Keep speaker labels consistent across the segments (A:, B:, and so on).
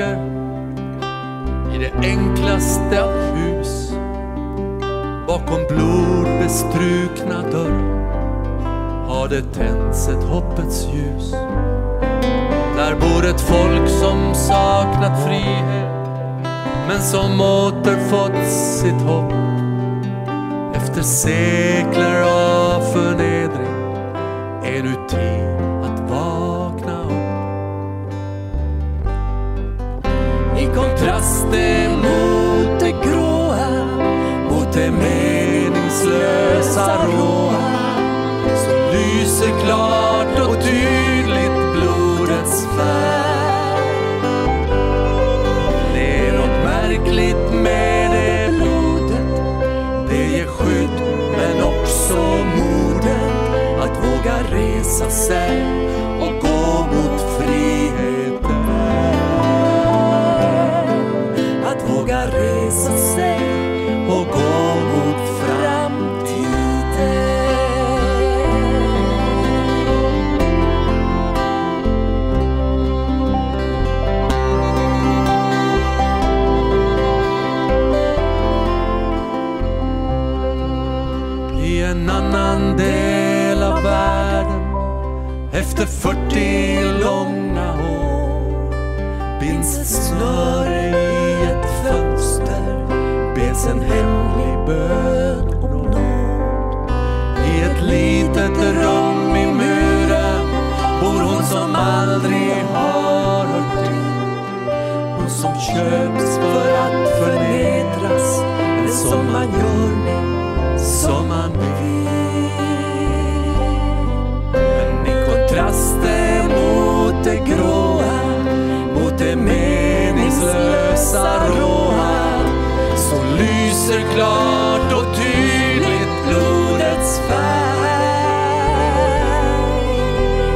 A: mörker i det enklaste av hus bakom blodbestrukna dörrar har det tänts ett hoppets ljus. Där bor ett folk som saknat frihet men som återfått sitt hopp efter sekler av förnedring är nu tid klart och tydligt blodets färg. Det är något märkligt med det blodet. Det ger skydd men också modet att våga resa sig efter 40 långa år binds ett snöre i ett fönster bes en hemlig bön om nåd. I ett litet rum i muren bor hon som aldrig har hört till. Hon som köps för att förnedras men som man gör med som man vill. Klart och tydligt blodets färg.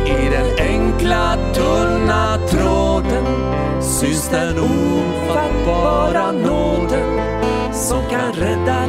A: I den enkla tunna tråden syns den ofattbara nåden som kan rädda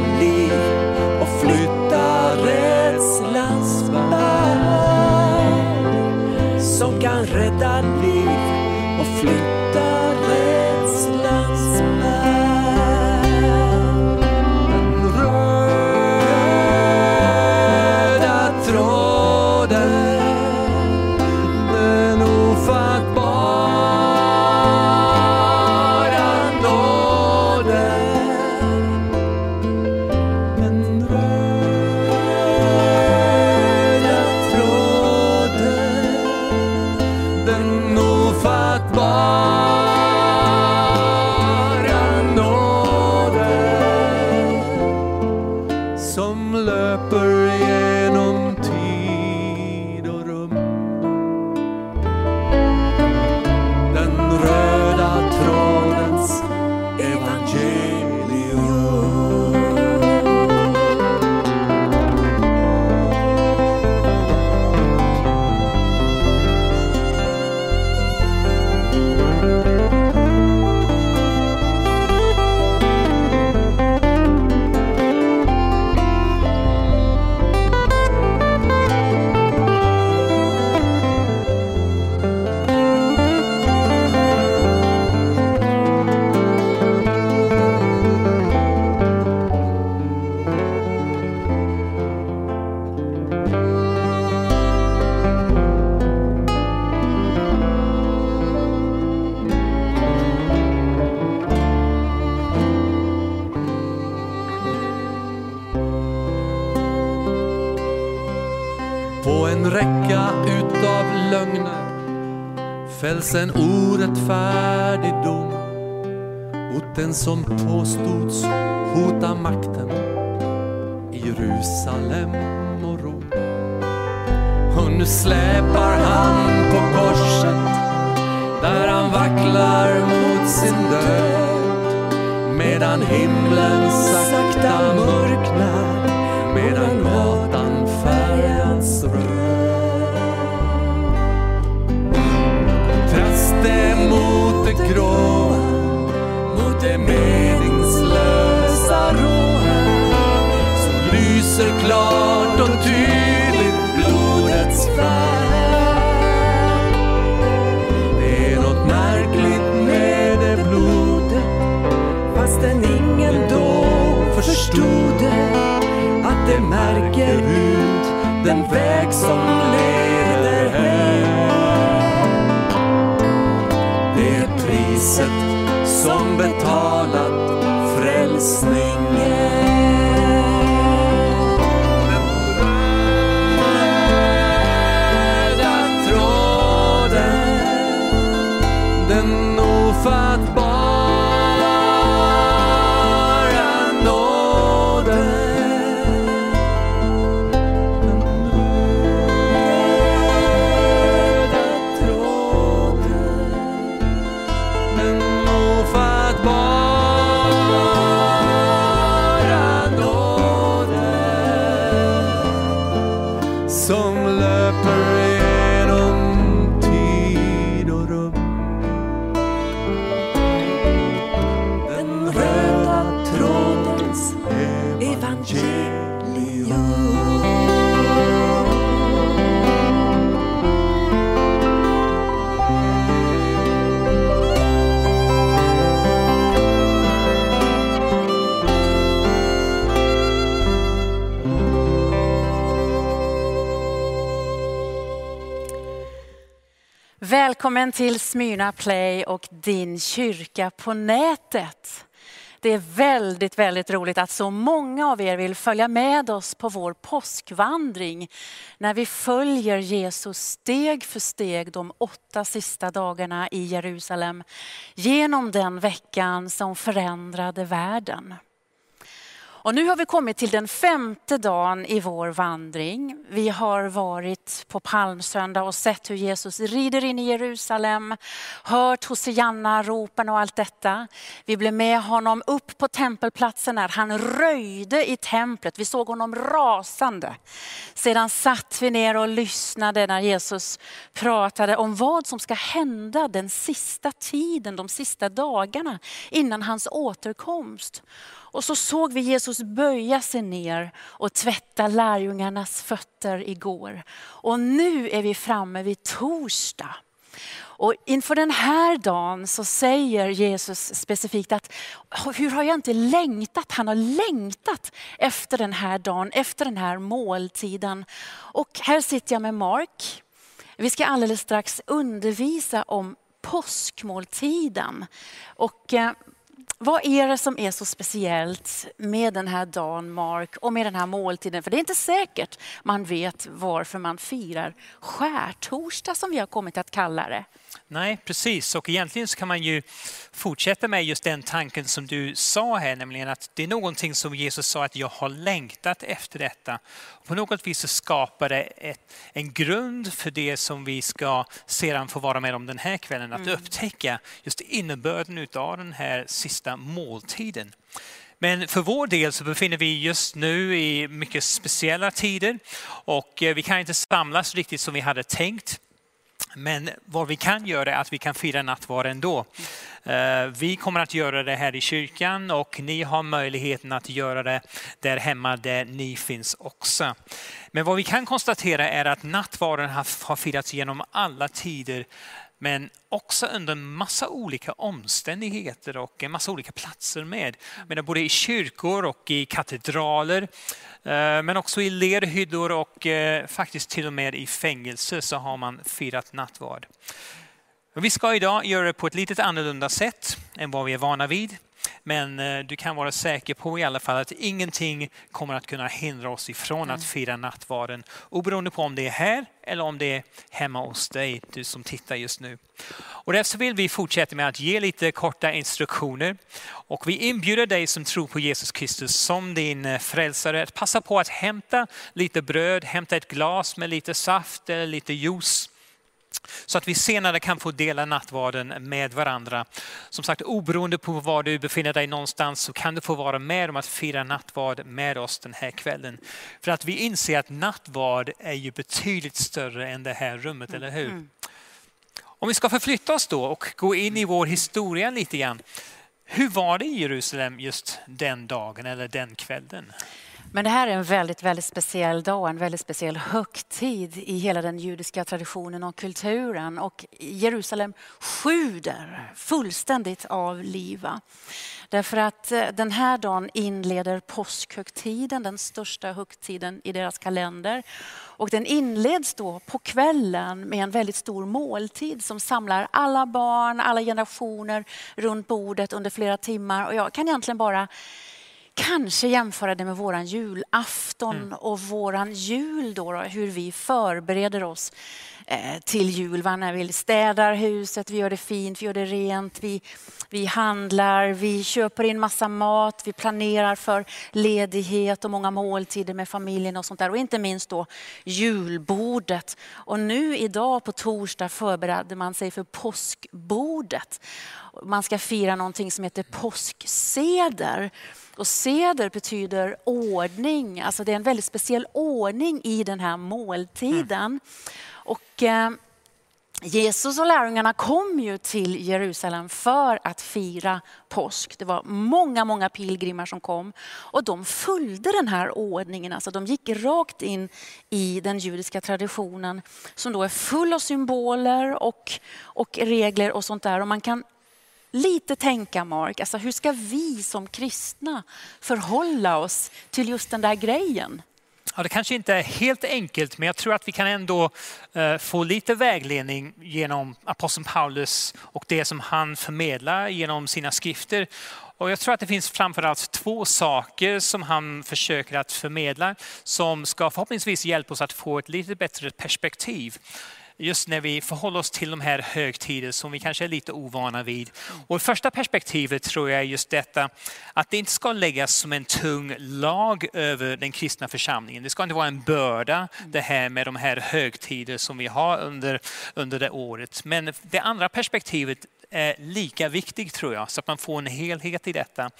A: fälls en orättfärdig dom mot den som påstods hota makten i Jerusalem och Rom. Och nu släpar han på korset där han vacklar mot sin död medan himlen sakta mörknar medan gatan det gråa, mot det meningslösa råa som lyser klart och tydligt blodets färg. Det är något märkligt med det blodet fastän ingen då förstod det att det märker ut den väg som leder
B: Välkommen till Smyrna Play och din kyrka på nätet. Det är väldigt, väldigt roligt att så många av er vill följa med oss på vår påskvandring när vi följer Jesus steg för steg de åtta sista dagarna i Jerusalem genom den veckan som förändrade världen. Och nu har vi kommit till den femte dagen i vår vandring. Vi har varit på palmsöndag och sett hur Jesus rider in i Jerusalem, hört Hosianna-ropen och allt detta. Vi blev med honom upp på tempelplatsen när han röjde i templet. Vi såg honom rasande. Sedan satt vi ner och lyssnade när Jesus pratade om vad som ska hända den sista tiden, de sista dagarna innan hans återkomst. Och så såg vi Jesus böja sig ner och tvätta lärjungarnas fötter igår. Och nu är vi framme vid torsdag. Och inför den här dagen så säger Jesus specifikt att hur har jag inte längtat? Han har längtat efter den här dagen, efter den här måltiden. Och här sitter jag med Mark. Vi ska alldeles strax undervisa om påskmåltiden. Och eh, vad är det som är så speciellt med den här dagen, Mark, och med den här måltiden? För det är inte säkert man vet varför man firar skärtorsdag som vi har kommit att kalla det.
C: Nej, precis. Och egentligen så kan man ju fortsätta med just den tanken som du sa här, nämligen att det är någonting som Jesus sa att jag har längtat efter detta. Och på något vis så skapar det ett, en grund för det som vi ska sedan få vara med om den här kvällen, att mm. upptäcka just innebörden av den här sista måltiden. Men för vår del så befinner vi just nu i mycket speciella tider och eh, vi kan inte samlas riktigt som vi hade tänkt. Men vad vi kan göra är att vi kan fira nattvard ändå. Eh, vi kommer att göra det här i kyrkan och ni har möjligheten att göra det där hemma där ni finns också. Men vad vi kan konstatera är att nattvarden har firats genom alla tider men också under en massa olika omständigheter och en massa olika platser med. Men både i kyrkor och i katedraler, Eh, men också i lerhyddor och eh, faktiskt till och med i fängelse så har man firat nattvard. Vi ska idag göra det på ett lite annorlunda sätt än vad vi är vana vid. Men eh, du kan vara säker på i alla fall att ingenting kommer att kunna hindra oss ifrån att fira nattvarden. Oberoende på om det är här eller om det är hemma hos dig, du som tittar just nu. Och därför vill vi fortsätta med att ge lite korta instruktioner. Och vi inbjuder dig som tror på Jesus Kristus som din eh, frälsare att passa på att hämta lite bröd, hämta ett glas med lite saft eller lite juice så att vi senare kan få dela nattvarden med varandra. Som sagt, oberoende på var du befinner dig någonstans så kan du få vara med om att fira nattvard med oss den här kvällen. För att vi inser att nattvard är ju betydligt större än det här rummet, eller hur? Mm. Om vi ska förflytta oss då och gå in i vår historia lite grann. Hur var det i Jerusalem just den dagen eller den kvällen?
B: Men det här är en väldigt, väldigt speciell dag, en väldigt speciell högtid i hela den judiska traditionen och kulturen. Och Jerusalem sjuder fullständigt av liv. Därför att eh, den här dagen inleder påskhögtiden, den största högtiden i deras kalender. Och den inleds då på kvällen med en väldigt stor måltid som samlar alla barn, alla generationer runt bordet under flera timmar. Och jag kan egentligen bara kanske jämföra det med våran julafton mm. och våran jul då, då, hur vi förbereder oss Eh, till jul. När vi städar huset, vi gör det fint, vi gör det rent, vi, vi handlar, vi köper in massa mat, vi planerar för ledighet och många måltider med familjen och sånt där. Och inte minst då julbordet. Och nu idag på torsdag förbereder man sig för påskbordet. Man ska fira någonting som heter påskseder. Och seder betyder ordning, alltså det är en väldigt speciell ordning i den här måltiden. Mm. Och, eh, Jesus och lärjungarna kom ju till Jerusalem för att fira påsk. Det var många, många pilgrimer som kom och de följde den här ordningen. Alltså de gick rakt in i den judiska traditionen som då är full av symboler och, och regler och sånt där. Och man kan lite tänka Mark, alltså hur ska vi som kristna förhålla oss till just den där grejen?
C: Ja, det kanske inte är helt enkelt, men jag tror att vi kan ändå eh, få lite vägledning genom aposteln Paulus och det som han förmedlar genom sina skrifter. Och jag tror att det finns framförallt två saker som han försöker att förmedla som ska förhoppningsvis hjälpa oss att få ett lite bättre perspektiv just när vi förhåller oss till de här högtider som vi kanske är lite ovana vid. Och första perspektivet tror jag är just detta att det inte ska läggas som en tung lag över den kristna församlingen. Det ska inte vara en börda det här med de här högtider som vi har under, under det året. Men det andra perspektivet är lika viktigt tror jag, så att man får en helhet i detta.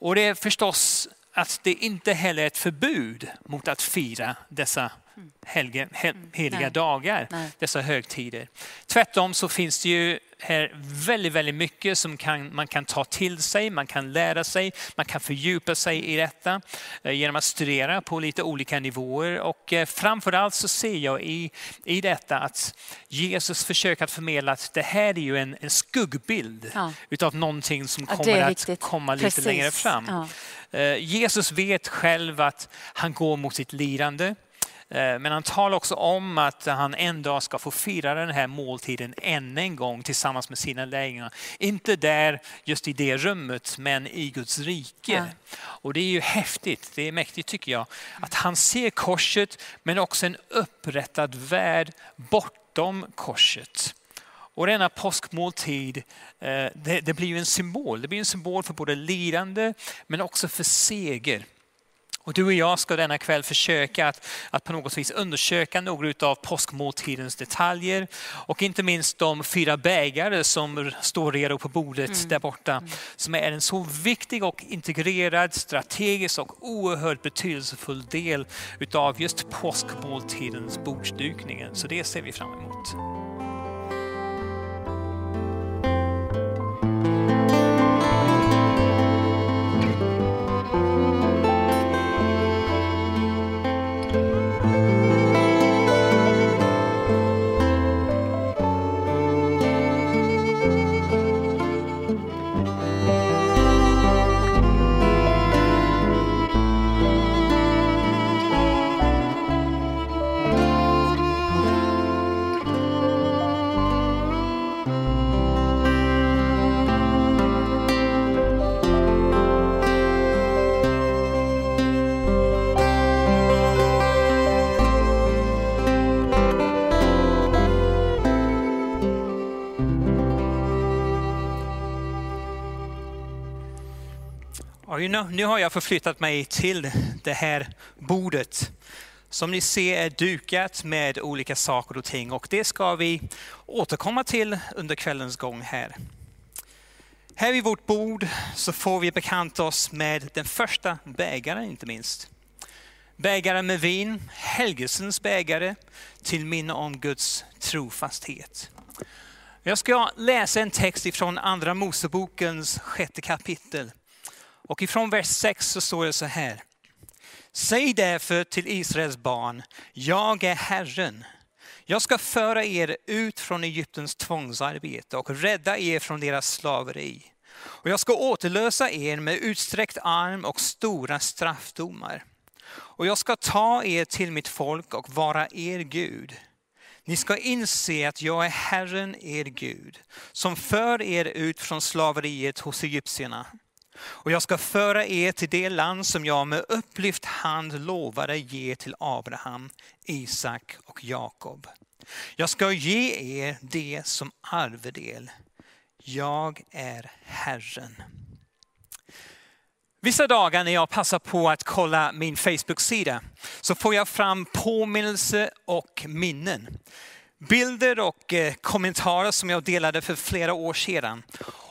C: Och det är förstås att det inte heller är ett förbud mot att fira dessa helge, hel, mm. heliga Nej. dagar, Nej. dessa högtider. Tvärtom så finns det ju här väldigt, väldigt mycket som kan, man kan ta till sig, man kan lära sig, man kan fördjupa sig i detta eh, genom att studera på lite olika nivåer. Och eh, framförallt så ser jag i, i detta att Jesus försöker att förmedla att det här är ju en, en skuggbild ja. utav någonting som ja, kommer att komma lite Precis. längre fram. Ja. Eh, Jesus vet själv att han går mot sitt lidande. Eh, men han talar också om att han en dag ska få fira den här måltiden än en gång tillsammans med sina lärjungar. Inte där, just i det rummet, men i Guds rike. Ja. Och det är ju häftigt, det är mäktigt tycker jag, att han ser korset men också en upprättad värld bortom korset. Och denna påskmåltid, eh, det, det blir ju en symbol. Det blir en symbol för både lidande men också för seger. Och du och jag ska denna kväll försöka att, att på något vis undersöka några av påskmåltidens detaljer och inte minst de fyra bägare som står redo på bordet mm. där borta. Mm. Som är en så viktig och integrerad, strategisk och oerhört betydelsefull del utav just påskmåltidens bordsdukningen. Så det ser vi fram emot. Nu har jag förflyttat mig till det här bordet. Som ni ser är dukat med olika saker och ting och det ska vi återkomma till under kvällens gång här. Här vid vårt bord så får vi bekanta oss med den första bägaren inte minst. Bägaren med vin, helgelsens bägare till minne om Guds trofasthet. Jag ska läsa en text ifrån Andra Mosebokens sjätte kapitel. Och ifrån vers 6 så står det så här. Säg därför till Israels barn, jag är Herren. Jag ska föra er ut från Egyptens tvångsarbete och rädda er från deras slaveri. Och jag ska återlösa er med utsträckt arm och stora straffdomar. Och jag ska ta er till mitt folk och vara er Gud. Ni ska inse att jag är Herren er Gud, som för er ut från slaveriet hos egyptierna. Och jag ska föra er till det land som jag med upplyft hand lovade ge till Abraham, Isak och Jakob. Jag ska ge er det som arvedel. Jag är Herren. Vissa dagar när jag passar på att kolla min Facebook-sida så får jag fram påminnelse och minnen. Bilder och eh, kommentarer som jag delade för flera år sedan.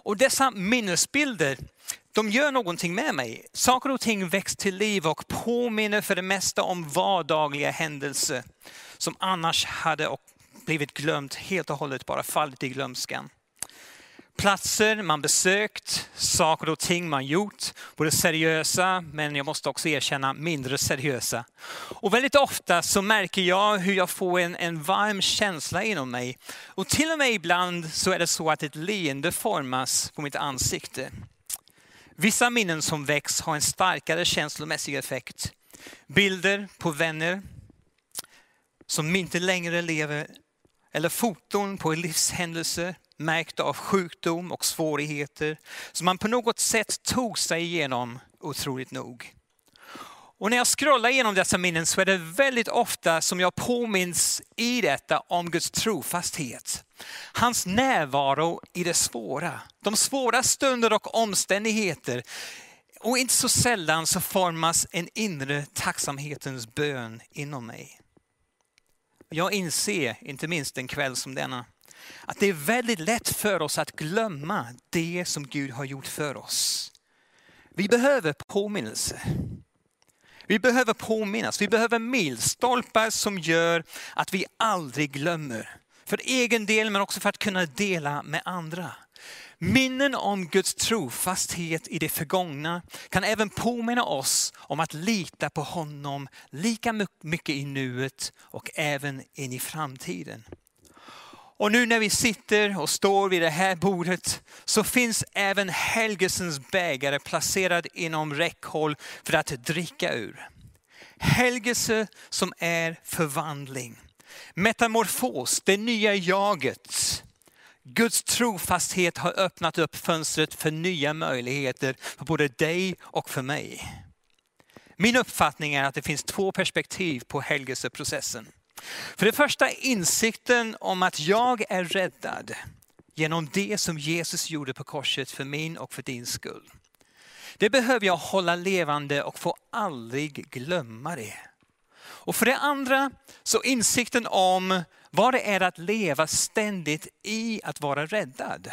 C: Och dessa minnesbilder de gör någonting med mig. Saker och ting väcks till liv och påminner för det mesta om vardagliga händelser som annars hade blivit glömt helt och hållet, bara fallit i glömskan. Platser man besökt, saker och ting man gjort, både seriösa men jag måste också erkänna mindre seriösa. Och väldigt ofta så märker jag hur jag får en, en varm känsla inom mig. Och till och med ibland så är det så att ett leende formas på mitt ansikte. Vissa minnen som väcks har en starkare känslomässig effekt. Bilder på vänner som inte längre lever eller foton på livshändelser märkta av sjukdom och svårigheter som man på något sätt tog sig igenom otroligt nog. Och när jag scrollar igenom dessa minnen så är det väldigt ofta som jag påminns i detta om Guds trofasthet. Hans närvaro i det svåra. De svåra stunder och omständigheter. Och inte så sällan så formas en inre tacksamhetens bön inom mig. Jag inser, inte minst en kväll som denna, att det är väldigt lätt för oss att glömma det som Gud har gjort för oss. Vi behöver påminnelse. Vi behöver påminnas, vi behöver milstolpar som gör att vi aldrig glömmer. För egen del men också för att kunna dela med andra. Minnen om Guds trofasthet i det förgångna kan även påminna oss om att lita på honom lika mycket i nuet och även in i framtiden. Och nu när vi sitter och står vid det här bordet så finns även helgelsens bägare placerad inom räckhåll för att dricka ur. Helgelse som är förvandling. Metamorfos, det nya jaget. Guds trofasthet har öppnat upp fönstret för nya möjligheter för både dig och för mig. Min uppfattning är att det finns två perspektiv på helgelseprocessen. För det första insikten om att jag är räddad genom det som Jesus gjorde på korset för min och för din skull. Det behöver jag hålla levande och få aldrig glömma det. Och för det andra så insikten om vad det är att leva ständigt i att vara räddad.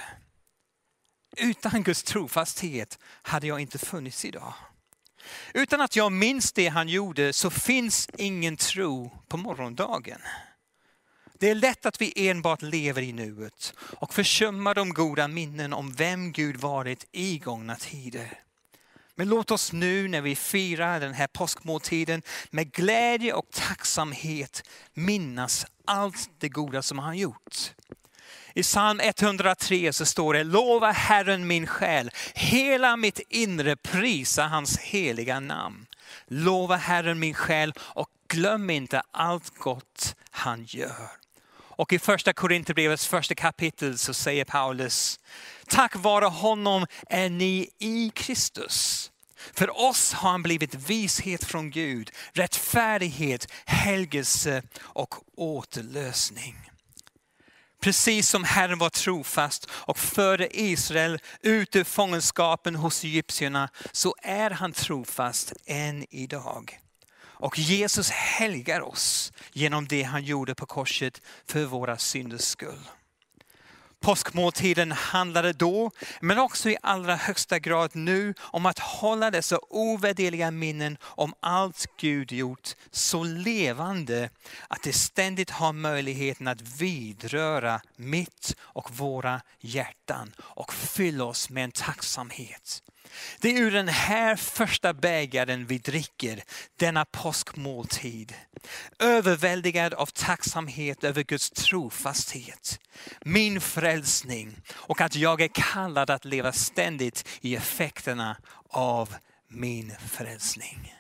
C: Utan Guds trofasthet hade jag inte funnits idag. Utan att jag minns det han gjorde så finns ingen tro på morgondagen. Det är lätt att vi enbart lever i nuet och försummar de goda minnen om vem Gud varit i gångna tider. Men låt oss nu när vi firar den här påskmåltiden med glädje och tacksamhet minnas allt det goda som han gjort. I psalm 103 så står det, lova Herren min själ, hela mitt inre prisa hans heliga namn. Lova Herren min själ och glöm inte allt gott han gör. Och i första Korinthierbrevets första kapitel så säger Paulus, tack vare honom är ni i Kristus. För oss har han blivit vishet från Gud, rättfärdighet, helgelse och återlösning. Precis som Herren var trofast och förde Israel ut ur fångenskapen hos egyptierna så är han trofast än idag. Och Jesus helgar oss genom det han gjorde på korset för våra synders skull. Påskmåltiden handlade då, men också i allra högsta grad nu, om att hålla dessa ovärderliga minnen om allt Gud gjort så levande att det ständigt har möjligheten att vidröra mitt och våra hjärtan och fylla oss med en tacksamhet. Det är ur den här första bägaren vi dricker denna påskmåltid. Överväldigad av tacksamhet över Guds trofasthet, min frälsning och att jag är kallad att leva ständigt i effekterna av min frälsning.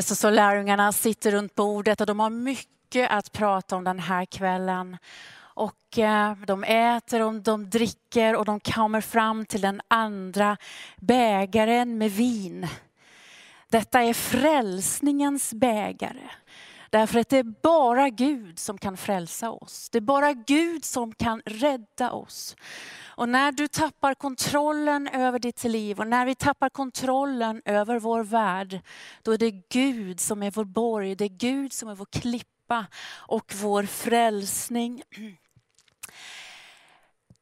B: Jesus och lärjungarna sitter runt bordet och de har mycket att prata om den här kvällen. Och eh, de äter och de dricker och de kommer fram till den andra bägaren med vin. Detta är frälsningens bägare. Därför att det är bara Gud som kan frälsa oss. Det är bara Gud som kan rädda oss. Och när du tappar kontrollen över ditt liv och när vi tappar kontrollen över vår värld, då är det Gud som är vår borg, det är Gud som är vår klippa och vår frälsning.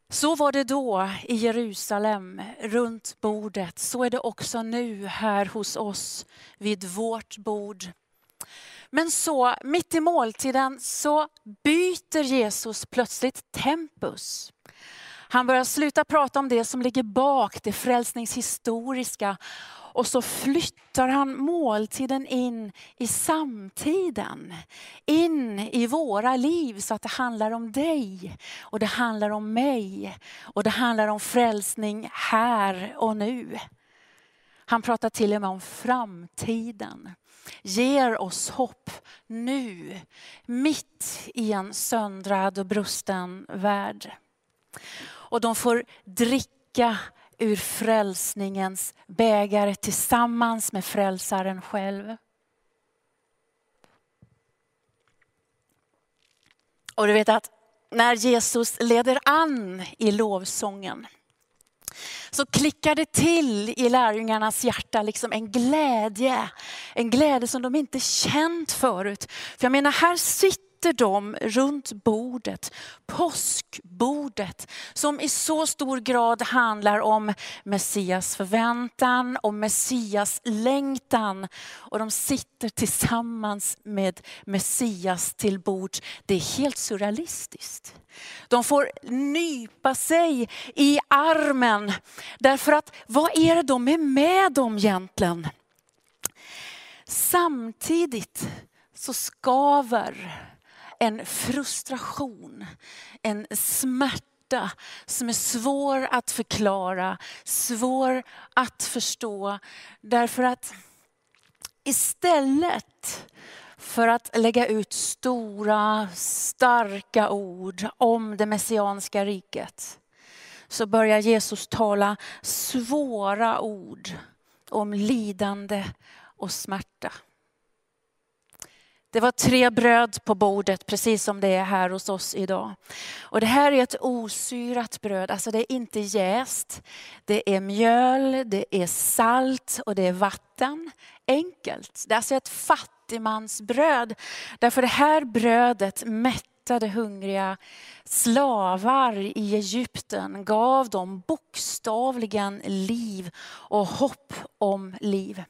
B: Så var det då i Jerusalem runt bordet. Så är det också nu här hos oss vid vårt bord. Men så mitt i måltiden så byter Jesus plötsligt tempus. Han börjar sluta prata om det som ligger bak det frälsningshistoriska och så flyttar han måltiden in i samtiden. In i våra liv så att det handlar om dig och det handlar om mig och det handlar om frälsning här och nu. Han pratar till och med om framtiden. Ger oss hopp nu, mitt i en söndrad och brusten värld. Och de får dricka ur frälsningens bägare tillsammans med frälsaren själv. Och du vet att när Jesus leder an i lovsången så klickar det till i lärjungarnas hjärta liksom en glädje. En glädje som de inte känt förut. För jag menar, här sitter sitter de runt bordet, påskbordet, som i så stor grad handlar om Messias förväntan, om Messias längtan. Och de sitter tillsammans med Messias till bord. Det är helt surrealistiskt. De får nypa sig i armen. Därför att vad är det de är med om egentligen? Samtidigt så skaver en frustration, en smärta som är svår att förklara, svår att förstå. Därför att istället för att lägga ut stora, starka ord om det messianska riket så börjar Jesus tala svåra ord om lidande och smärta. Det var tre bröd på bordet, precis som det är här hos oss idag. Och det här är ett osyrat bröd, alltså det är inte jäst. Det är mjöl, det är salt och det är vatten. Enkelt. Det är alltså ett fattigmansbröd. Därför det här brödet mättade hungriga slavar i Egypten, gav dem bokstavligen liv och hopp om liv.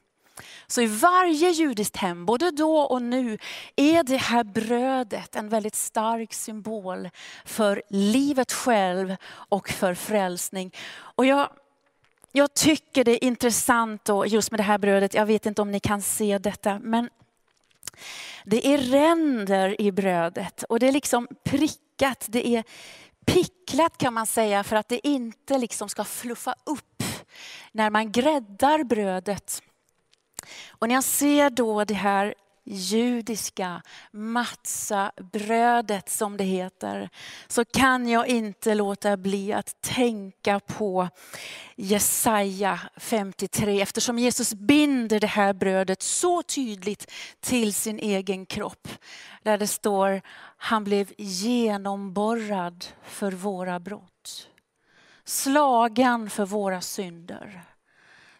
B: Så i varje judiskt hem, både då och nu, är det här brödet en väldigt stark symbol för livet själv och för frälsning. Och jag, jag tycker det är intressant då, just med det här brödet, jag vet inte om ni kan se detta, men det är ränder i brödet och det är liksom prickat, det är picklat kan man säga för att det inte liksom ska fluffa upp när man gräddar brödet. Och när jag ser då det här judiska matzabrödet som det heter, så kan jag inte låta bli att tänka på Jesaja 53 eftersom Jesus binder det här brödet så tydligt till sin egen kropp. Där det står, han blev genomborrad för våra brott. Slagen för våra synder.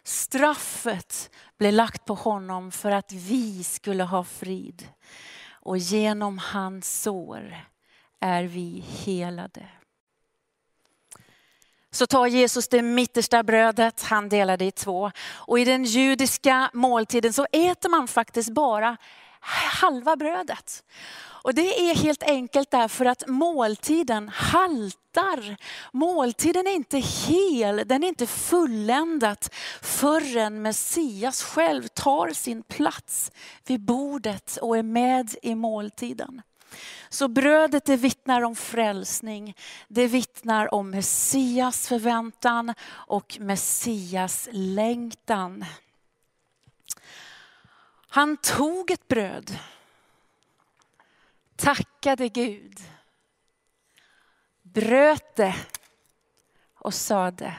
B: Straffet blev lagt på honom för att vi skulle ha frid. Och genom hans sår är vi helade. Så tar Jesus det mittersta brödet, han delar det i två. Och i den judiska måltiden så äter man faktiskt bara halva brödet. Och det är helt enkelt därför att måltiden haltar. Måltiden är inte hel, den är inte fulländat förrän Messias själv tar sin plats vid bordet och är med i måltiden. Så brödet det vittnar om frälsning, det vittnar om Messias förväntan och Messias längtan. Han tog ett bröd tackade Gud, bröt det och sade,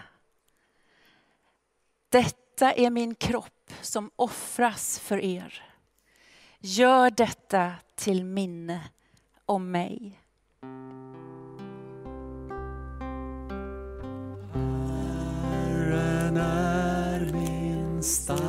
B: detta är min kropp som offras för er. Gör detta till minne om mig.
A: Herren är min starkhet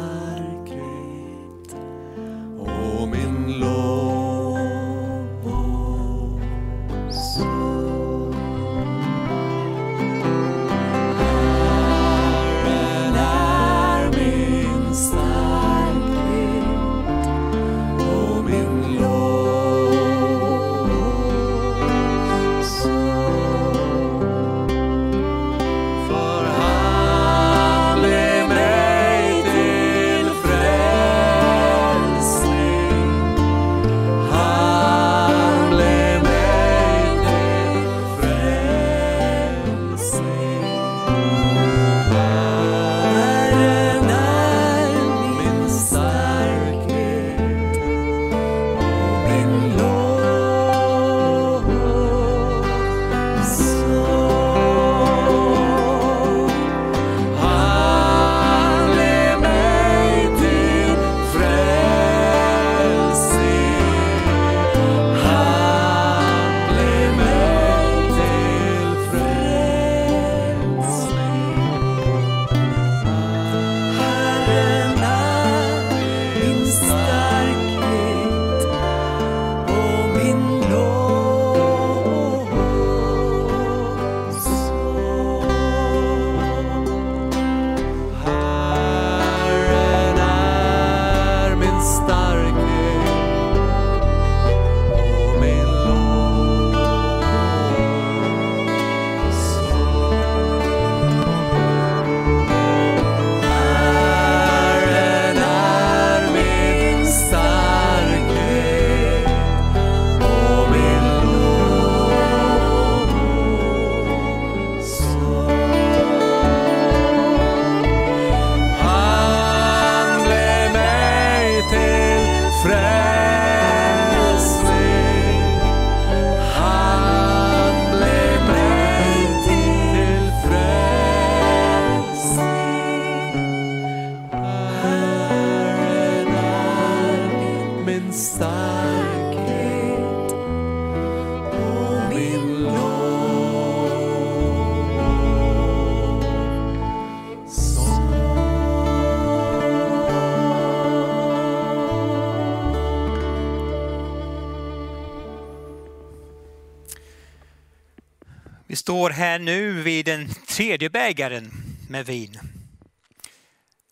C: här nu vid den tredje bägaren med vin.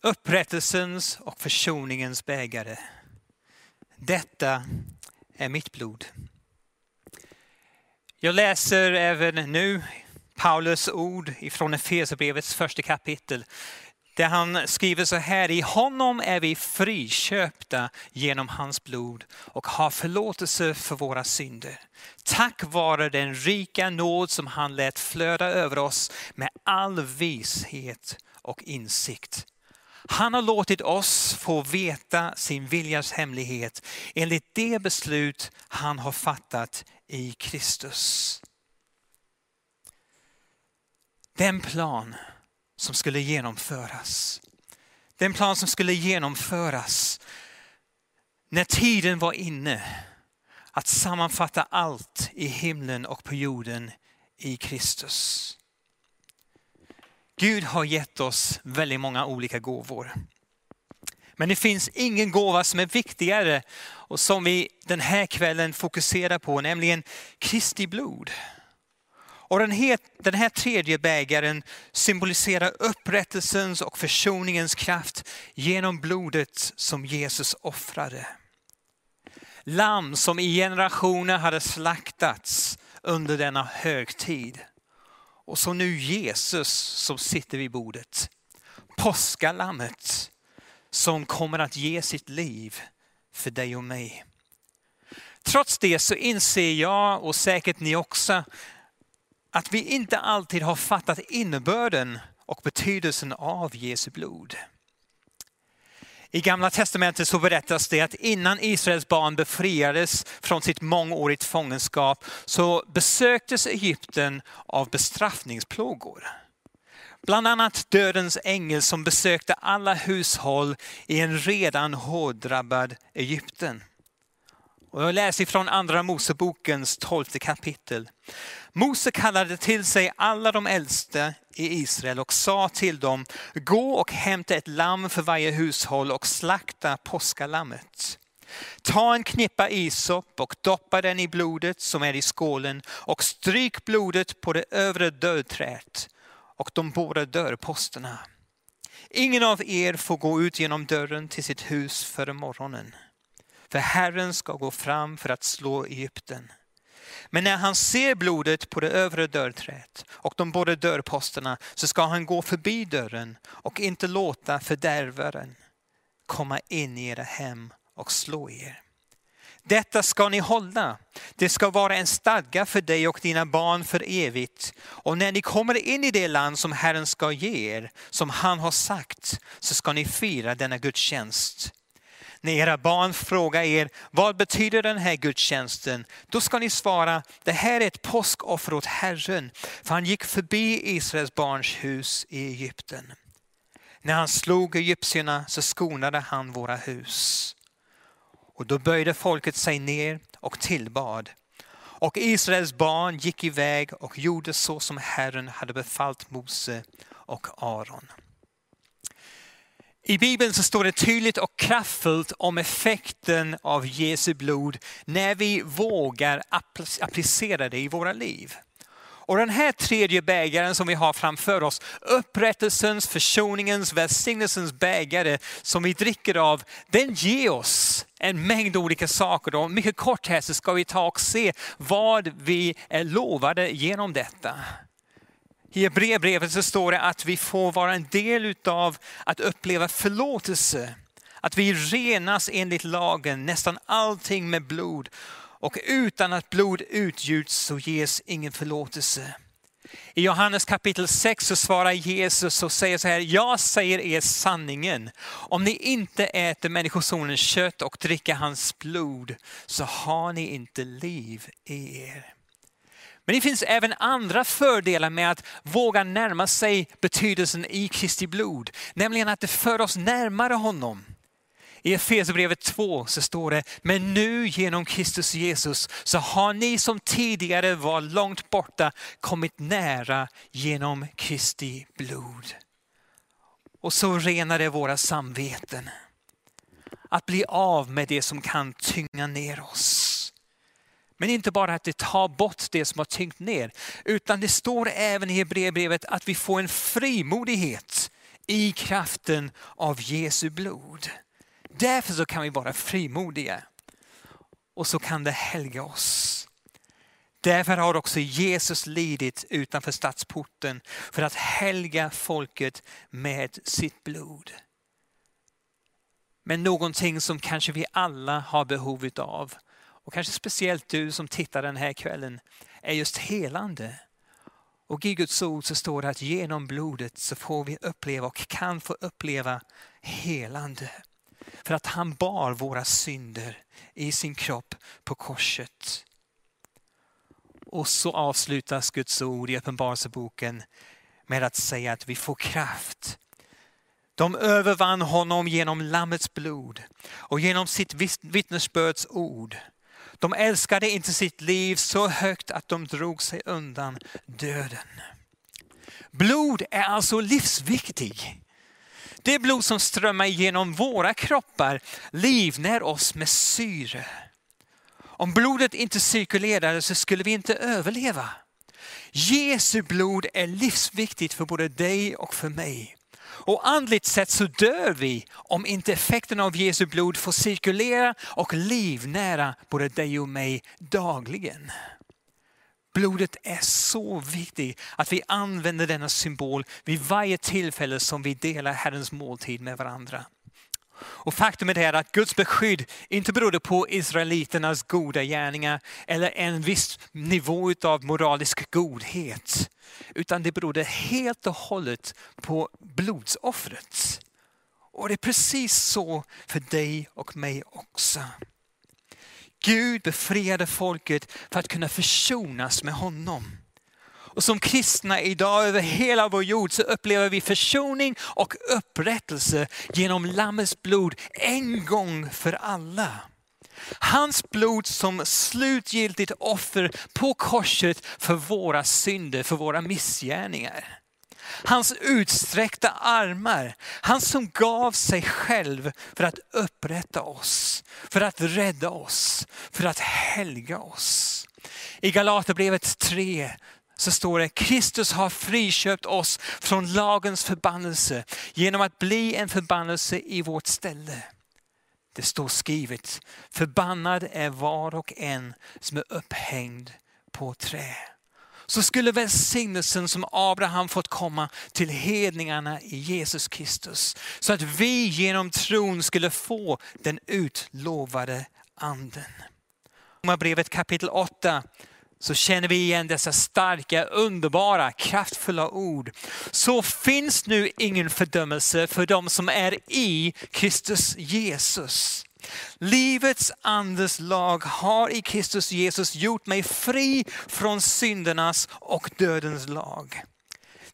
C: Upprättelsens och försoningens bägare. Detta är mitt blod. Jag läser även nu Paulus ord ifrån Efesierbrevets första kapitel där han skriver så här, i honom är vi friköpta genom hans blod och har förlåtelse för våra synder. Tack vare den rika nåd som han lät flöda över oss med all vishet och insikt. Han har låtit oss få veta sin viljas hemlighet enligt det beslut han har fattat i Kristus. Den plan som skulle genomföras. Den plan som skulle genomföras när tiden var inne att sammanfatta allt i himlen och på jorden i Kristus. Gud har gett oss väldigt många olika gåvor. Men det finns ingen gåva som är viktigare och som vi den här kvällen fokuserar på, nämligen Kristi blod. Och den här, den här tredje bägaren symboliserar upprättelsens och försoningens kraft genom blodet som Jesus offrade. Lamm som i generationer hade slaktats under denna högtid. Och så nu Jesus som sitter vid bordet. Påskalammet som kommer att ge sitt liv för dig och mig. Trots det så inser jag och säkert ni också att vi inte alltid har fattat innebörden och betydelsen av Jesu blod. I Gamla Testamentet så berättas det att innan Israels barn befriades från sitt mångårigt fångenskap så besöktes Egypten av bestraffningsplågor. Bland annat dödens ängel som besökte alla hushåll i en redan hårddrabbad Egypten. Och jag läser från Andra Mosebokens tolfte kapitel. Mose kallade till sig alla de äldste i Israel och sa till dem, gå och hämta ett lamm för varje hushåll och slakta påskalammet. Ta en knippa isop och doppa den i blodet som är i skålen och stryk blodet på det övre dörrträet och de båda dörrposterna. Ingen av er får gå ut genom dörren till sitt hus före morgonen. För Herren ska gå fram för att slå Egypten. Men när han ser blodet på det övre dörrträet och de båda dörrposterna så ska han gå förbi dörren och inte låta fördärvaren komma in i era hem och slå er. Detta ska ni hålla. Det ska vara en stadga för dig och dina barn för evigt. Och när ni kommer in i det land som Herren ska ge er, som han har sagt, så ska ni fira denna gudstjänst när era barn frågar er, vad betyder den här gudstjänsten? Då ska ni svara, det här är ett påskoffer åt Herren, för han gick förbi Israels barns hus i Egypten. När han slog egyptierna så skonade han våra hus. Och då böjde folket sig ner och tillbad. Och Israels barn gick iväg och gjorde så som Herren hade befallt Mose och Aron. I Bibeln så står det tydligt och kraftfullt om effekten av Jesu blod när vi vågar applicera det i våra liv. Och den här tredje bägaren som vi har framför oss, upprättelsens, försoningens, välsignelsens bägare som vi dricker av, den ger oss en mängd olika saker. Och mycket kort här så ska vi ta och se vad vi är lovade genom detta. I Hebreerbrevet så står det att vi får vara en del av att uppleva förlåtelse. Att vi renas enligt lagen, nästan allting med blod. Och utan att blod utgjuts så ges ingen förlåtelse. I Johannes kapitel 6 så svarar Jesus och säger så här, jag säger er sanningen. Om ni inte äter människosonens kött och dricker hans blod så har ni inte liv i er. Men det finns även andra fördelar med att våga närma sig betydelsen i Kristi blod. Nämligen att det för oss närmare honom. I Efesierbrevet 2 så står det, men nu genom Kristus Jesus så har ni som tidigare var långt borta kommit nära genom Kristi blod. Och så renar det våra samveten. Att bli av med det som kan tynga ner oss. Men inte bara att det tar bort det som har tyngt ner, utan det står även i Hebreerbrevet att vi får en frimodighet i kraften av Jesu blod. Därför så kan vi vara frimodiga. Och så kan det helga oss. Därför har också Jesus lidit utanför stadsporten för att helga folket med sitt blod. Men någonting som kanske vi alla har behov av och kanske speciellt du som tittar den här kvällen är just helande. Och i Guds ord så står det att genom blodet så får vi uppleva och kan få uppleva helande. För att han bar våra synder i sin kropp på korset. Och så avslutas Guds ord i Uppenbarelseboken med att säga att vi får kraft. De övervann honom genom Lammets blod och genom sitt vittnesbörds ord. De älskade inte sitt liv så högt att de drog sig undan döden. Blod är alltså livsviktig. Det blod som strömmar genom våra kroppar livnär oss med syre. Om blodet inte cirkulerade så skulle vi inte överleva. Jesu blod är livsviktigt för både dig och för mig. Och andligt sett så dör vi om inte effekten av Jesu blod får cirkulera och livnära både dig och mig dagligen. Blodet är så viktigt att vi använder denna symbol vid varje tillfälle som vi delar Herrens måltid med varandra. Och faktum är att Guds beskydd inte berodde på israeliternas goda gärningar eller en viss nivå av moralisk godhet. Utan det berodde helt och hållet på blodsoffret. Och det är precis så för dig och mig också. Gud befriade folket för att kunna försonas med honom. Och som kristna idag över hela vår jord så upplever vi försoning och upprättelse genom Lammets blod en gång för alla. Hans blod som slutgiltigt offer på korset för våra synder, för våra missgärningar. Hans utsträckta armar, han som gav sig själv för att upprätta oss, för att rädda oss, för att helga oss. I Galaterbrevet 3 så står det Kristus har friköpt oss från lagens förbannelse genom att bli en förbannelse i vårt ställe. Det står skrivet, förbannad är var och en som är upphängd på trä. Så skulle välsignelsen som Abraham fått komma till hedningarna i Jesus Kristus. Så att vi genom tron skulle få den utlovade anden. Romarbrevet kapitel 8 så känner vi igen dessa starka, underbara, kraftfulla ord. Så finns nu ingen fördömelse för dem som är i Kristus Jesus. Livets andes lag har i Kristus Jesus gjort mig fri från syndernas och dödens lag.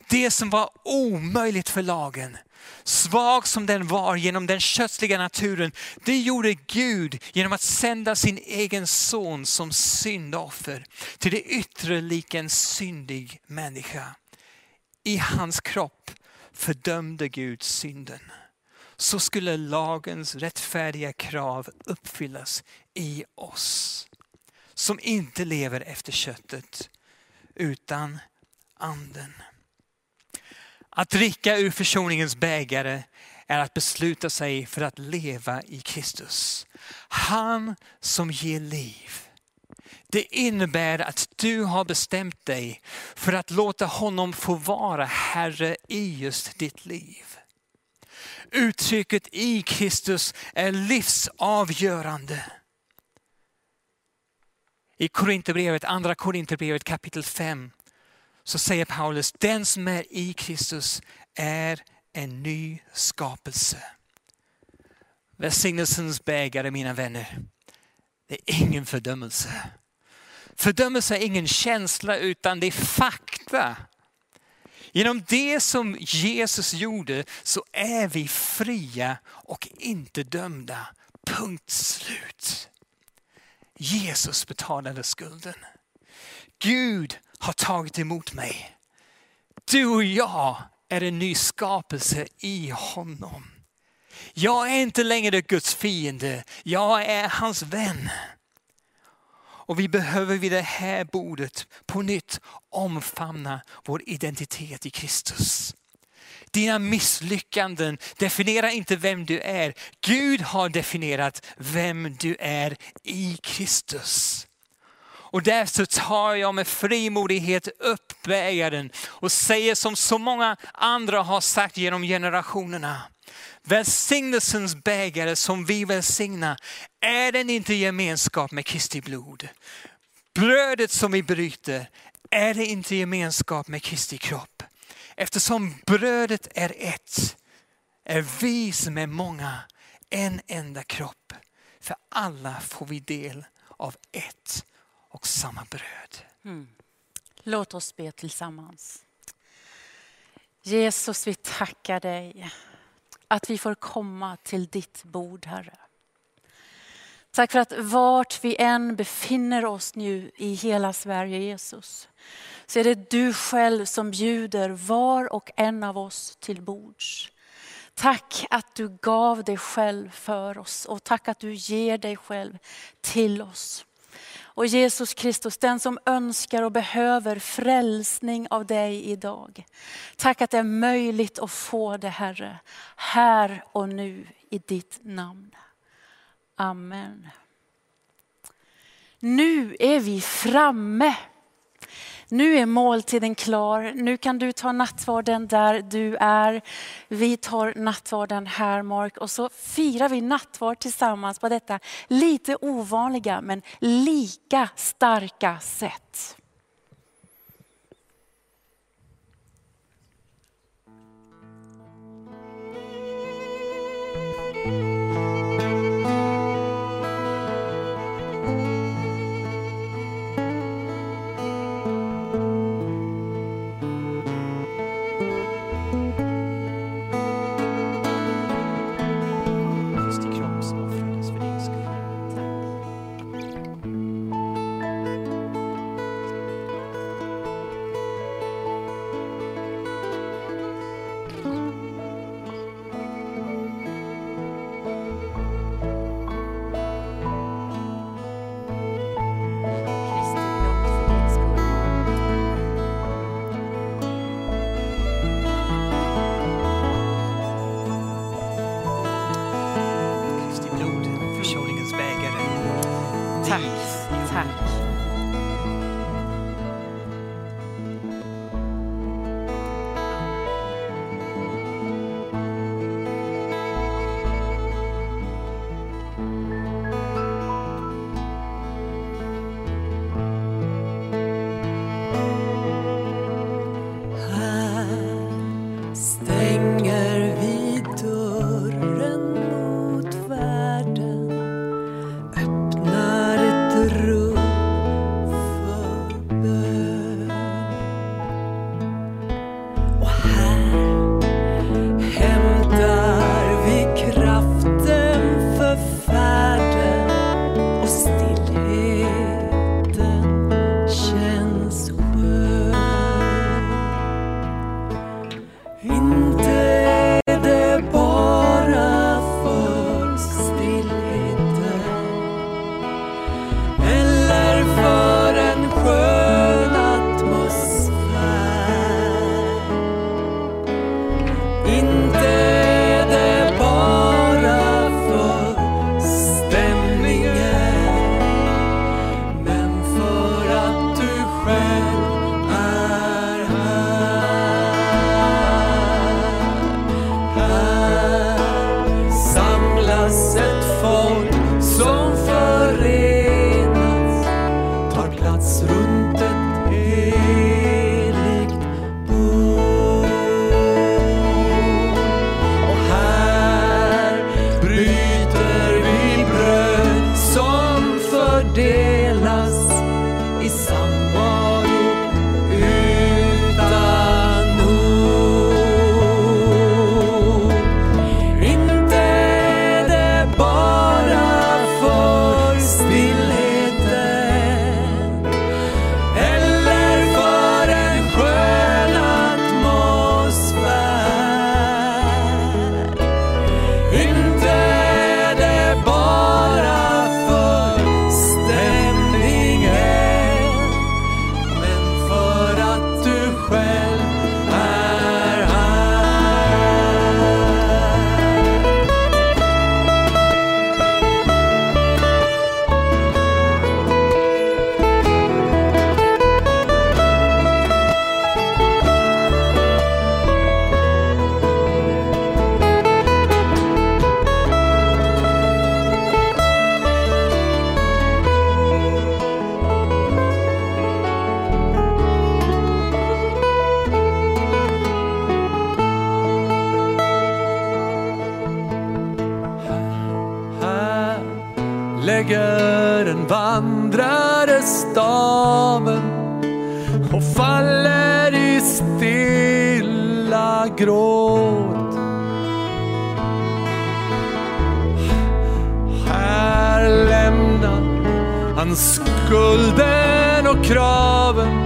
C: Det som var omöjligt för lagen, svag som den var genom den kötsliga naturen, det gjorde Gud genom att sända sin egen son som syndoffer till det yttre lik en syndig människa. I hans kropp fördömde Gud synden. Så skulle lagens rättfärdiga krav uppfyllas i oss som inte lever efter köttet utan anden. Att dricka ur försoningens bägare är att besluta sig för att leva i Kristus. Han som ger liv. Det innebär att du har bestämt dig för att låta honom få vara Herre i just ditt liv. Uttrycket i Kristus är livsavgörande. I Korinthierbrevet, andra Korinthierbrevet kapitel 5 så säger Paulus, den som är i Kristus är en ny skapelse. Välsignelsens bägare mina vänner, det är ingen fördömelse. Fördömelse är ingen känsla utan det är fakta. Genom det som Jesus gjorde så är vi fria och inte dömda. Punkt slut. Jesus betalade skulden. Gud har tagit emot mig. Du och jag är en ny skapelse i honom. Jag är inte längre Guds fiende, jag är hans vän. Och vi behöver vid det här bordet på nytt omfamna vår identitet i Kristus. Dina misslyckanden definierar inte vem du är. Gud har definierat vem du är i Kristus. Och därför tar jag med frimodighet upp bägaren och säger som så många andra har sagt genom generationerna. Välsignelsens bägare som vi välsignar, är den inte gemenskap med Kristi blod? Brödet som vi bryter, är det inte gemenskap med Kristi kropp? Eftersom brödet är ett, är vi som är många en enda kropp. För alla får vi del av ett och samma bröd. Mm.
B: Låt oss be tillsammans. Jesus, vi tackar dig att vi får komma till ditt bord, Herre. Tack för att vart vi än befinner oss nu i hela Sverige, Jesus, så är det du själv som bjuder var och en av oss till bords. Tack att du gav dig själv för oss och tack att du ger dig själv till oss. Och Jesus Kristus, den som önskar och behöver frälsning av dig idag. Tack att det är möjligt att få det Herre, här och nu i ditt namn. Amen. Nu är vi framme nu är måltiden klar, nu kan du ta nattvarden där du är. Vi tar nattvarden här Mark och så firar vi nattvard tillsammans på detta lite ovanliga men lika starka sätt.
D: Gråt. Här lämnar han skulden och kraven.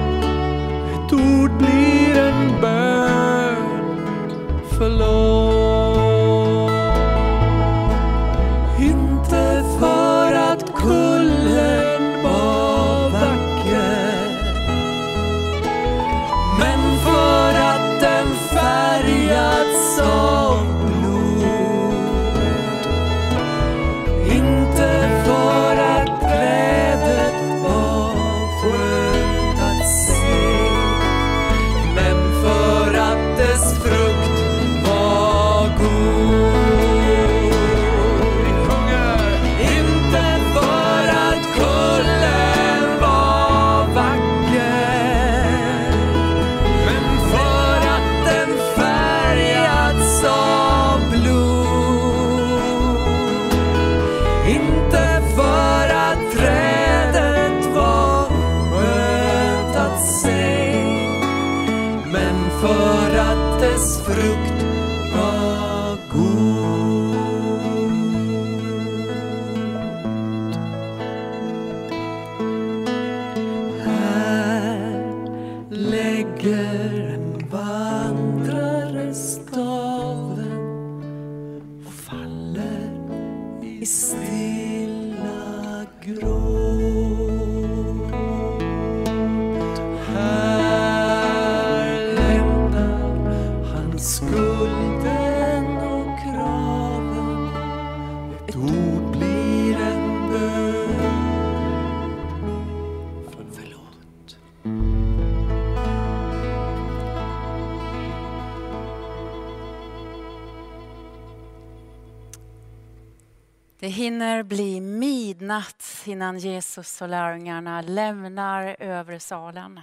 B: Det hinner bli midnatt innan Jesus och lärjungarna lämnar övre salen.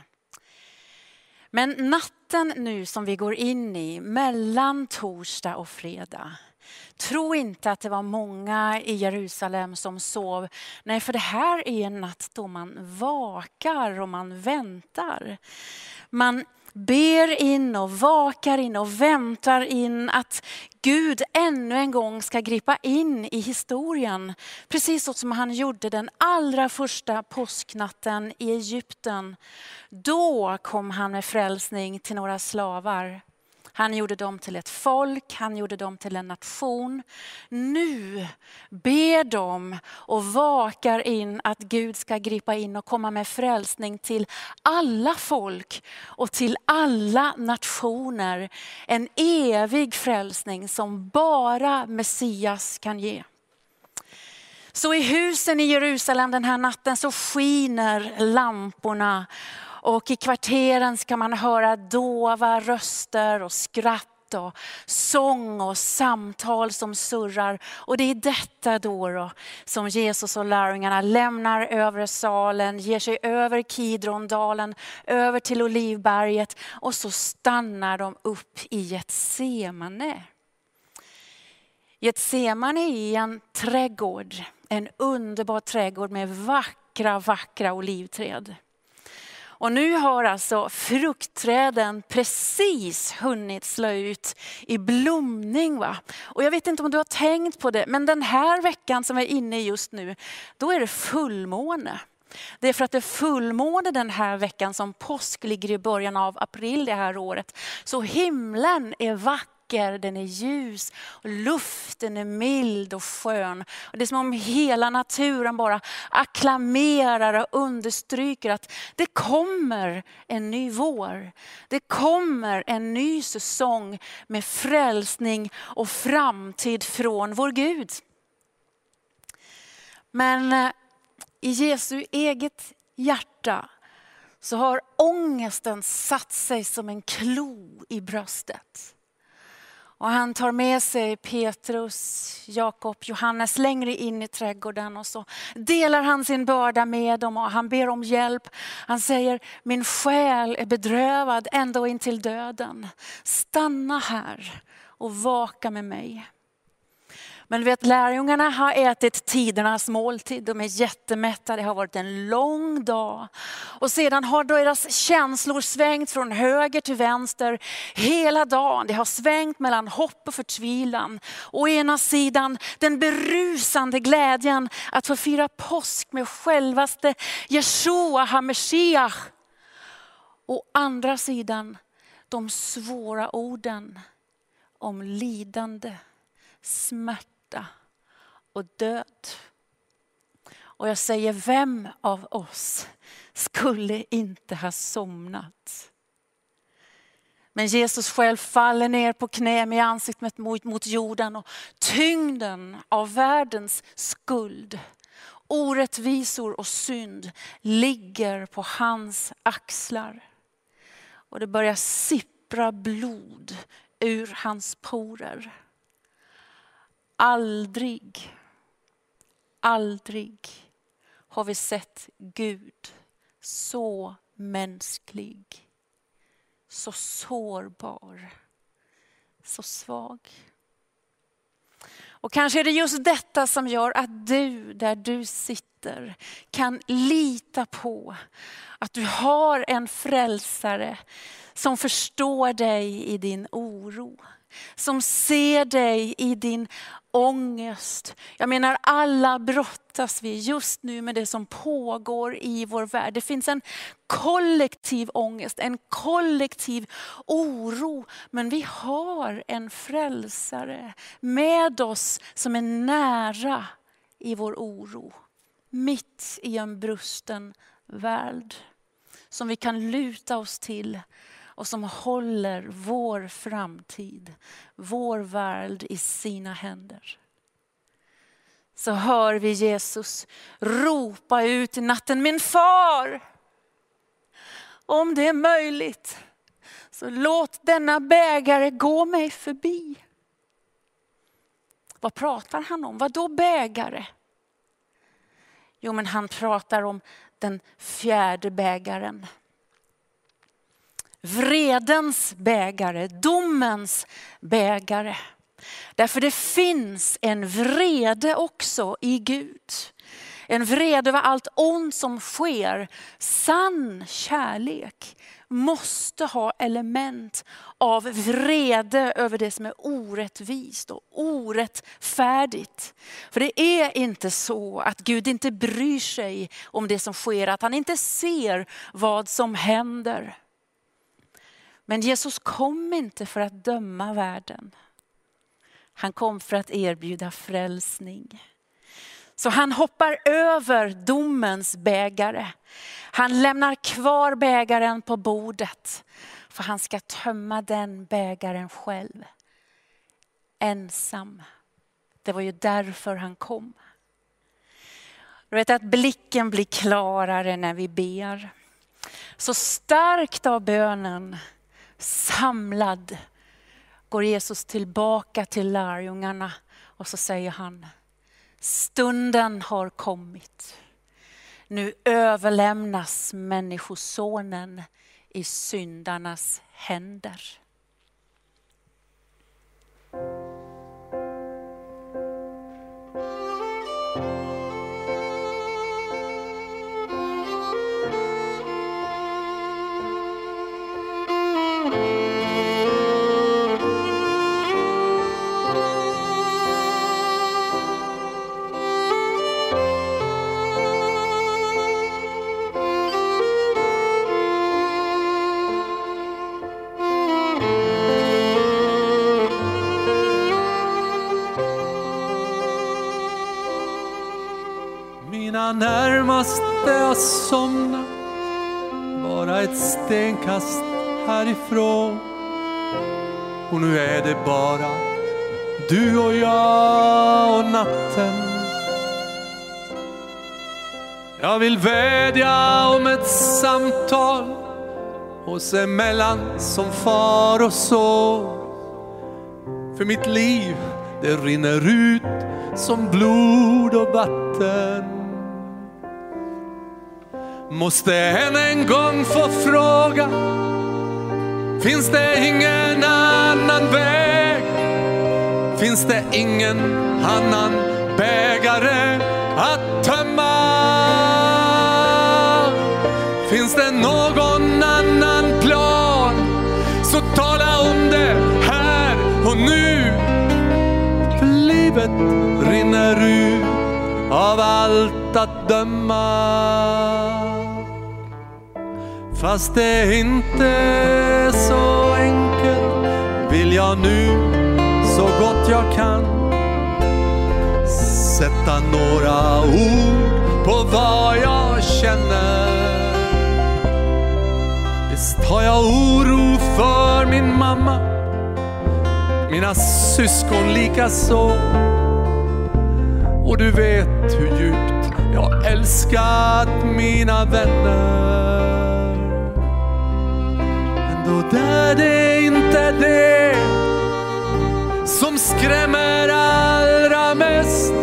B: Men natten nu som vi går in i, mellan torsdag och fredag, Tro inte att det var många i Jerusalem som sov. Nej, för det här är en natt då man vakar och man väntar. Man ber in och vakar in och väntar in att Gud ännu en gång ska gripa in i historien. Precis så som han gjorde den allra första påsknatten i Egypten. Då kom han med frälsning till några slavar. Han gjorde dem till ett folk, han gjorde dem till en nation. Nu ber de och vakar in att Gud ska gripa in och komma med frälsning till alla folk och till alla nationer. En evig frälsning som bara Messias kan ge. Så i husen i Jerusalem den här natten så skiner lamporna och i kvarteren ska man höra dova röster och skratt och sång och samtal som surrar. Och det är detta då, då som Jesus och lärjungarna lämnar övre salen, ger sig över Kidrondalen, över till Olivberget och så stannar de upp i Getsemane. Getsemane är en trädgård, en underbar trädgård med vackra, vackra olivträd. Och nu har alltså fruktträden precis hunnit slå ut i blomning. Va? Och jag vet inte om du har tänkt på det, men den här veckan som vi är inne i just nu, då är det fullmåne. Det är för att det är fullmåne den här veckan som påsk ligger i början av april det här året. Så himlen är vacker den är ljus, och luften är mild och skön. Och det är som om hela naturen bara acklamerar och understryker att det kommer en ny vår. Det kommer en ny säsong med frälsning och framtid från vår Gud. Men eh, i Jesu eget hjärta så har ångesten satt sig som en klo i bröstet. Och han tar med sig Petrus, Jakob, Johannes längre in i trädgården och så delar han sin börda med dem och han ber om hjälp. Han säger, min själ är bedrövad ända in till döden. Stanna här och vaka med mig. Men vet, lärjungarna har ätit tidernas måltid, de är jättemätta, det har varit en lång dag. Och sedan har deras känslor svängt från höger till vänster hela dagen. Det har svängt mellan hopp och förtvivlan. Å ena sidan den berusande glädjen att få fira påsk med självaste Jeshua HaMashiach. Å andra sidan de svåra orden om lidande, smärta smärta och död. Och jag säger, vem av oss skulle inte ha somnat? Men Jesus själv faller ner på knä med ansiktet mot, mot jorden och tyngden av världens skuld, orättvisor och synd ligger på hans axlar. Och det börjar sippra blod ur hans porer. Aldrig, aldrig har vi sett Gud så mänsklig, så sårbar, så svag. Och kanske är det just detta som gör att du, där du sitter, kan lita på att du har en frälsare som förstår dig i din oro som ser dig i din ångest. Jag menar alla brottas vi just nu med det som pågår i vår värld. Det finns en kollektiv ångest, en kollektiv oro. Men vi har en frälsare med oss som är nära i vår oro. Mitt i en brusten värld. Som vi kan luta oss till och som håller vår framtid, vår värld i sina händer. Så hör vi Jesus ropa ut i natten, min far, om det är möjligt, så låt denna bägare gå mig förbi. Vad pratar han om? Vad då bägare? Jo, men han pratar om den fjärde bägaren vredens bägare, domens bägare. Därför det finns en vrede också i Gud. En vrede över allt ont som sker. Sann kärlek måste ha element av vrede över det som är orättvist och orättfärdigt. För det är inte så att Gud inte bryr sig om det som sker, att han inte ser vad som händer. Men Jesus kom inte för att döma världen. Han kom för att erbjuda frälsning. Så han hoppar över domens bägare. Han lämnar kvar bägaren på bordet. För han ska tömma den bägaren själv. Ensam. Det var ju därför han kom. Du vet att blicken blir klarare när vi ber. Så starkt av bönen samlad går Jesus tillbaka till lärjungarna och så säger han, stunden har kommit. Nu överlämnas Människosonen i syndarnas händer.
A: Närmaste har somnat bara ett stenkast härifrån. Och nu är det bara du och jag och natten. Jag vill vädja om ett samtal oss emellan som far och son. För mitt liv, det rinner ut som blod och vatten. Måste än en gång få fråga, finns det ingen annan väg? finns det ingen annan bägare att tömma. Finns det någon annan plan så tala om det här och nu. För livet rinner ut av allt att döma. Fast det inte är så enkelt vill jag nu så gott jag kan sätta några ord på vad jag känner. Visst har jag oro för min mamma, mina syskon lika så. Och du vet hur djupt jag älskat mina vänner. Men är det inte det som skrämmer allra mest.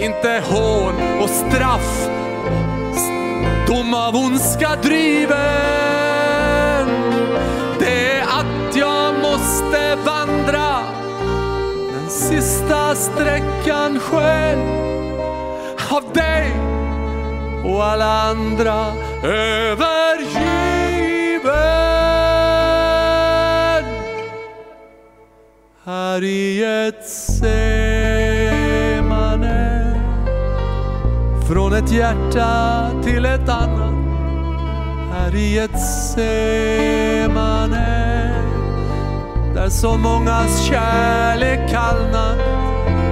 A: Inte hån och straff, dom av ondska driven. Det är att jag måste vandra den sista sträckan själv av dig och alla andra över Här i Getsemane semane från ett hjärta till ett annat. Här i Getsemane där så mångas kärlek kallnat.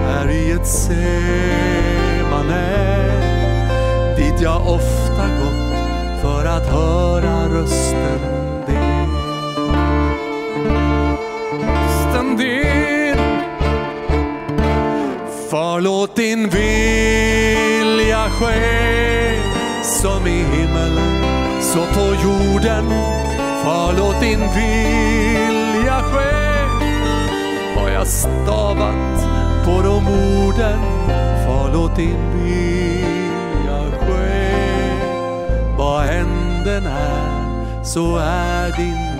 A: Här i Getsemane dit jag ofta gått för att höra rösten Far låt din vilja ske som i himmelen så på jorden. Far låt din vilja ske vad jag stavat på de orden. Far låt din vilja ske vad än den är så är din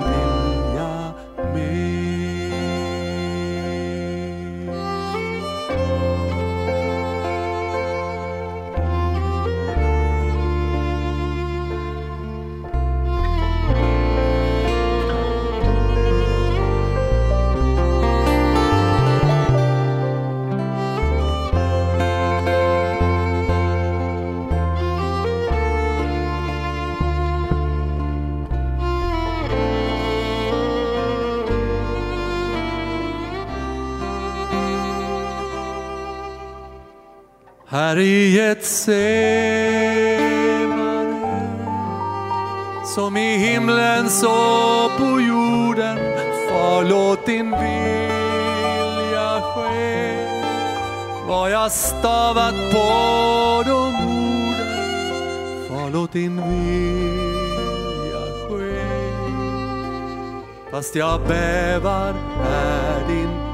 A: Här i ett som i himlen så på jorden Far låt din vilja ske. Vad jag stavat på de orden Far låt din vilja ske. Fast jag bävar är din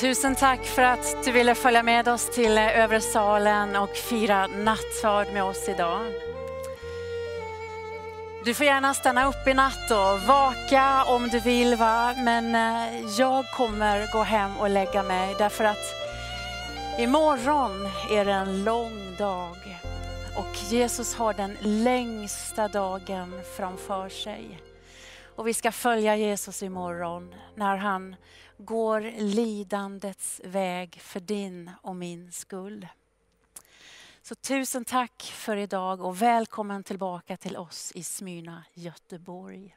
B: Tusen tack för att du ville följa med oss till eh, övre salen och fira nattvard med oss idag. Du får gärna stanna upp i natt och vaka om du vill. Va? Men eh, jag kommer gå hem och lägga mig därför att imorgon är det en lång dag. Och Jesus har den längsta dagen framför sig. Och vi ska följa Jesus imorgon när han går lidandets väg för din och min skull. Så tusen tack för idag och välkommen tillbaka till oss i Smyrna, Göteborg.